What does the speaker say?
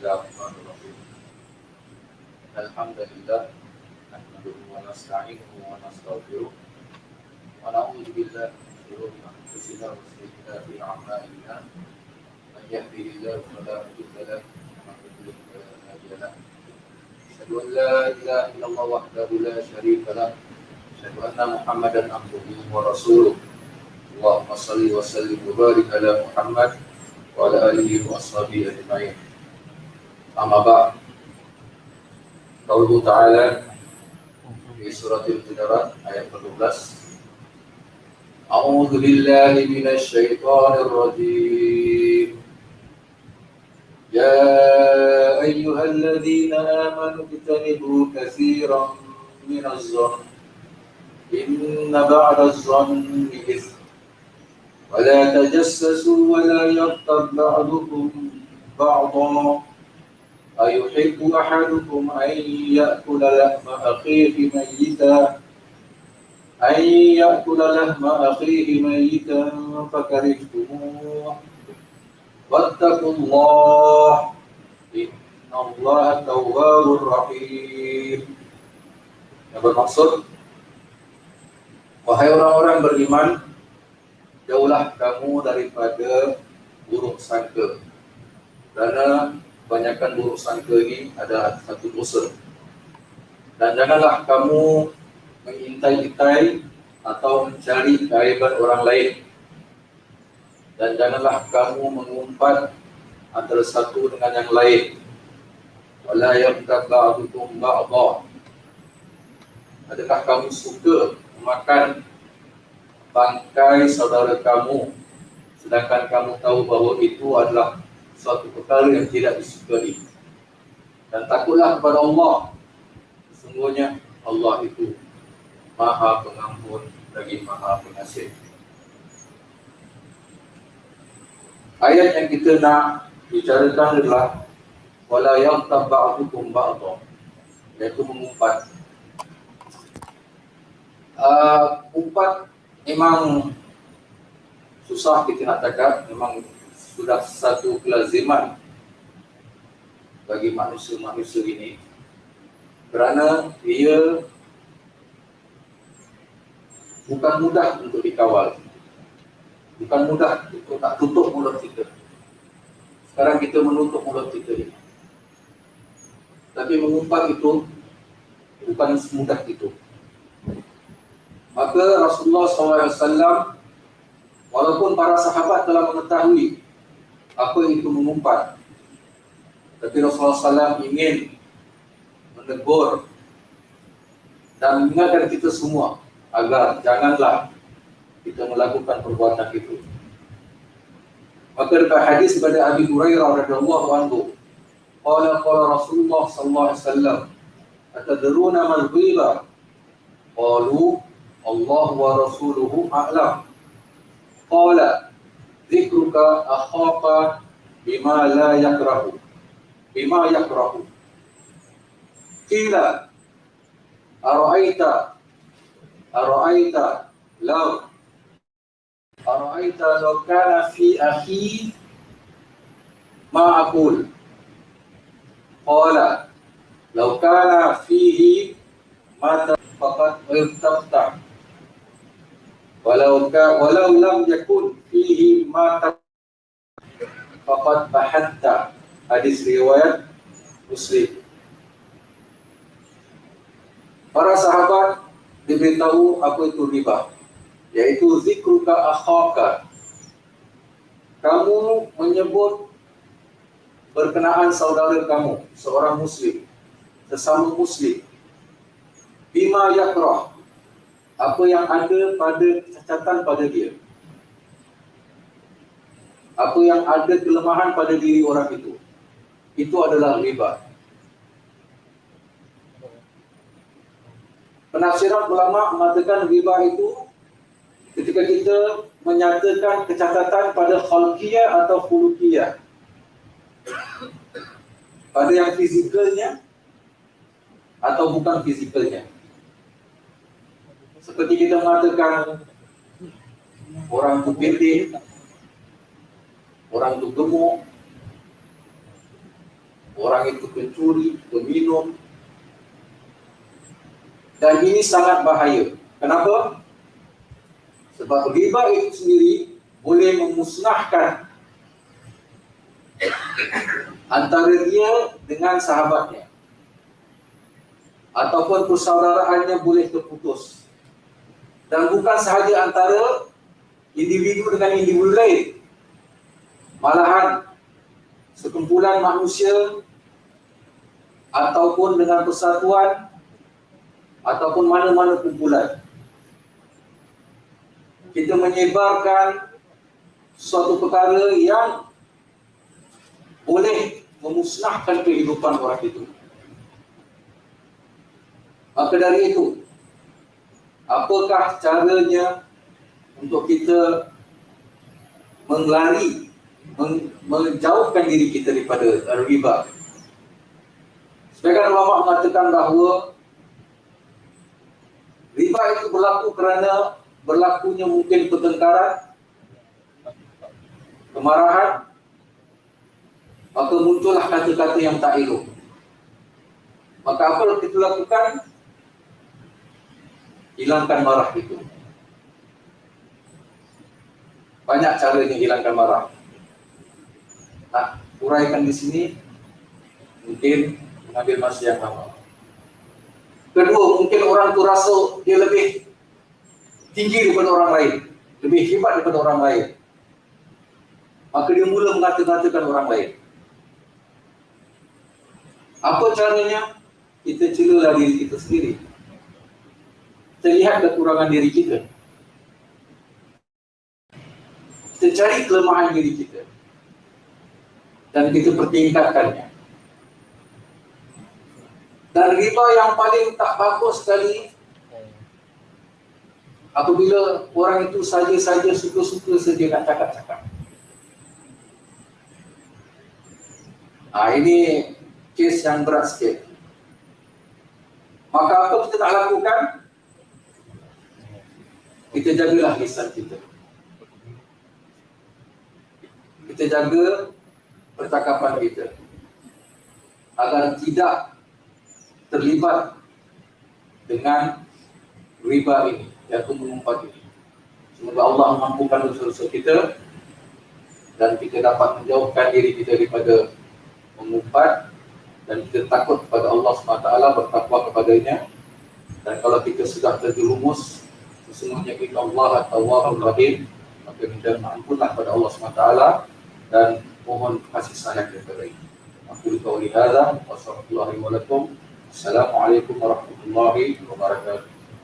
Bismillahirrahmanirrahim. Alhamdulillah. nahmaduhu Wa nasta'inuhu wa nastaghfiruh Wa na'udzu billahi min shururi anfusina wa sayyidina fi amalina. mudilla lahu Wa man yudlil fala hadiya lahu. Asyadu an la ilaha illallah wahdahu la syarika lah Asyadu anna muhammadan abduhu wa rasuluh Allahumma salli wa sallim wa barik ala muhammad Wa ala alihi wa ashabihi ajma'in أما بعد قوله تعالى في سورة الحجرات آية 12 أعوذ بالله من الشيطان الرجيم. يا أيها الذين آمنوا اجتنبوا كثيرا من الظن. إن بعد الظن إثم. ولا تجسسوا ولا يغتب بعضكم بعضا. أيحب أحدكم أن يأكل لحم أخيه ميتا أن يأكل لحم أخيه ميتا فكرهتموه واتقوا الله إن الله تواب رحيم Yang bermaksud Wahai orang-orang beriman Jauhlah kamu daripada buruk sangka Kerana kebanyakan buruk sangka ini adalah satu dosa. Dan janganlah kamu mengintai-intai atau mencari keaiban orang lain. Dan janganlah kamu mengumpat antara satu dengan yang lain. Wala yaqtab ba'dukum ba'dha. Adakah kamu suka memakan bangkai saudara kamu sedangkan kamu tahu bahawa itu adalah suatu perkara yang tidak disukai dan takutlah kepada Allah sesungguhnya Allah itu Maha Pengampun lagi Maha Pengasih. Ayat yang kita nak bicarakan adalah wala yaqtab ba'dukum ba'dha iaitu mengumpat. Uh, umpat memang susah kita nak cakap, memang sudah satu kelaziman bagi manusia-manusia ini kerana dia bukan mudah untuk dikawal. Bukan mudah untuk nak tutup mulut kita. Sekarang kita menutup mulut kita ini. Tapi mengumpat itu bukan semudah itu. Maka Rasulullah SAW walaupun para sahabat telah mengetahui apa itu mengumpat tapi Rasulullah SAW ingin menegur dan mengingatkan kita semua agar janganlah kita melakukan perbuatan itu. Maka dapat hadis daripada Abi Hurairah radhiyallahu anhu, qala qala Rasulullah sallallahu alaihi wasallam, "Atadruna mal ghiba?" Qalu, "Allah wa rasuluhu a'lam." Qala, zikruka akhaka bima la yakrahu. Bima yakrahu. Kila ara'aita ara'aita law ara'aita law kana fi akhi ma aqul. Qala law kana fihi mata faqad irtaqta walau ka walau lam yakun bihi ma faqad bahatta. Hadis riwayat muslim. Para sahabat diberitahu apa itu riba yaitu zikruka akhaka. Kamu menyebut berkenaan saudara kamu seorang muslim sesama muslim. Bima yakrah apa yang ada pada catatan pada dia apa yang ada kelemahan pada diri orang itu itu adalah riba. Penafsiran ulama mengatakan riba itu ketika kita menyatakan kecacatan pada khalqiyah atau khuluqiyah. Pada yang fizikalnya atau bukan fizikalnya. Seperti kita mengatakan orang tu pendek orang tu gemuk orang itu pencuri, peminum. Dan ini sangat bahaya. Kenapa? Sebab riba itu sendiri boleh memusnahkan antara dia dengan sahabatnya ataupun persaudaraannya boleh terputus dan bukan sahaja antara individu dengan individu lain malahan sekumpulan manusia ataupun dengan persatuan ataupun mana-mana kumpulan kita menyebarkan suatu perkara yang boleh memusnahkan kehidupan orang itu. Maka dari itu, apakah caranya untuk kita mengelari, menjauhkan diri kita daripada riba? Sebagian ulama mengatakan bahawa riba itu berlaku kerana berlakunya mungkin pertengkaran, kemarahan, maka muncullah kata-kata yang tak elok. Maka apa yang kita lakukan? Hilangkan marah itu. Banyak caranya hilangkan marah. Nak uraikan di sini, mungkin mengambil masa yang lama. Kedua, mungkin orang tu rasa dia lebih tinggi daripada orang lain. Lebih hebat daripada orang lain. Maka dia mula mengata-ngatakan orang lain. Apa caranya? Kita celalah diri kita sendiri. Kita lihat kekurangan diri kita. Kita cari kelemahan diri kita. Dan kita pertingkatkannya. Dan riba yang paling tak bagus sekali apabila orang itu saja-saja suka-suka saja nak cakap-cakap. Ah ini kes yang berat sikit. Maka apa kita tak lakukan? Kita jagalah lisan kita. Kita jaga percakapan kita. Agar tidak terlibat dengan riba ini, iaitu mengumpat ini. Semoga Allah mampukan dosa-dosa kita dan kita dapat menjauhkan diri kita daripada mengumpat dan kita takut kepada Allah SWT bertakwa kepadanya dan kalau kita sudah terjerumus sesungguhnya kita Allah atau Allah Rahim maka kita mampulah kepada Allah SWT dan mohon kasih sayang kepada ini aku lupa oleh hadha wassalamualaikum warahmatullahi wabarakatuh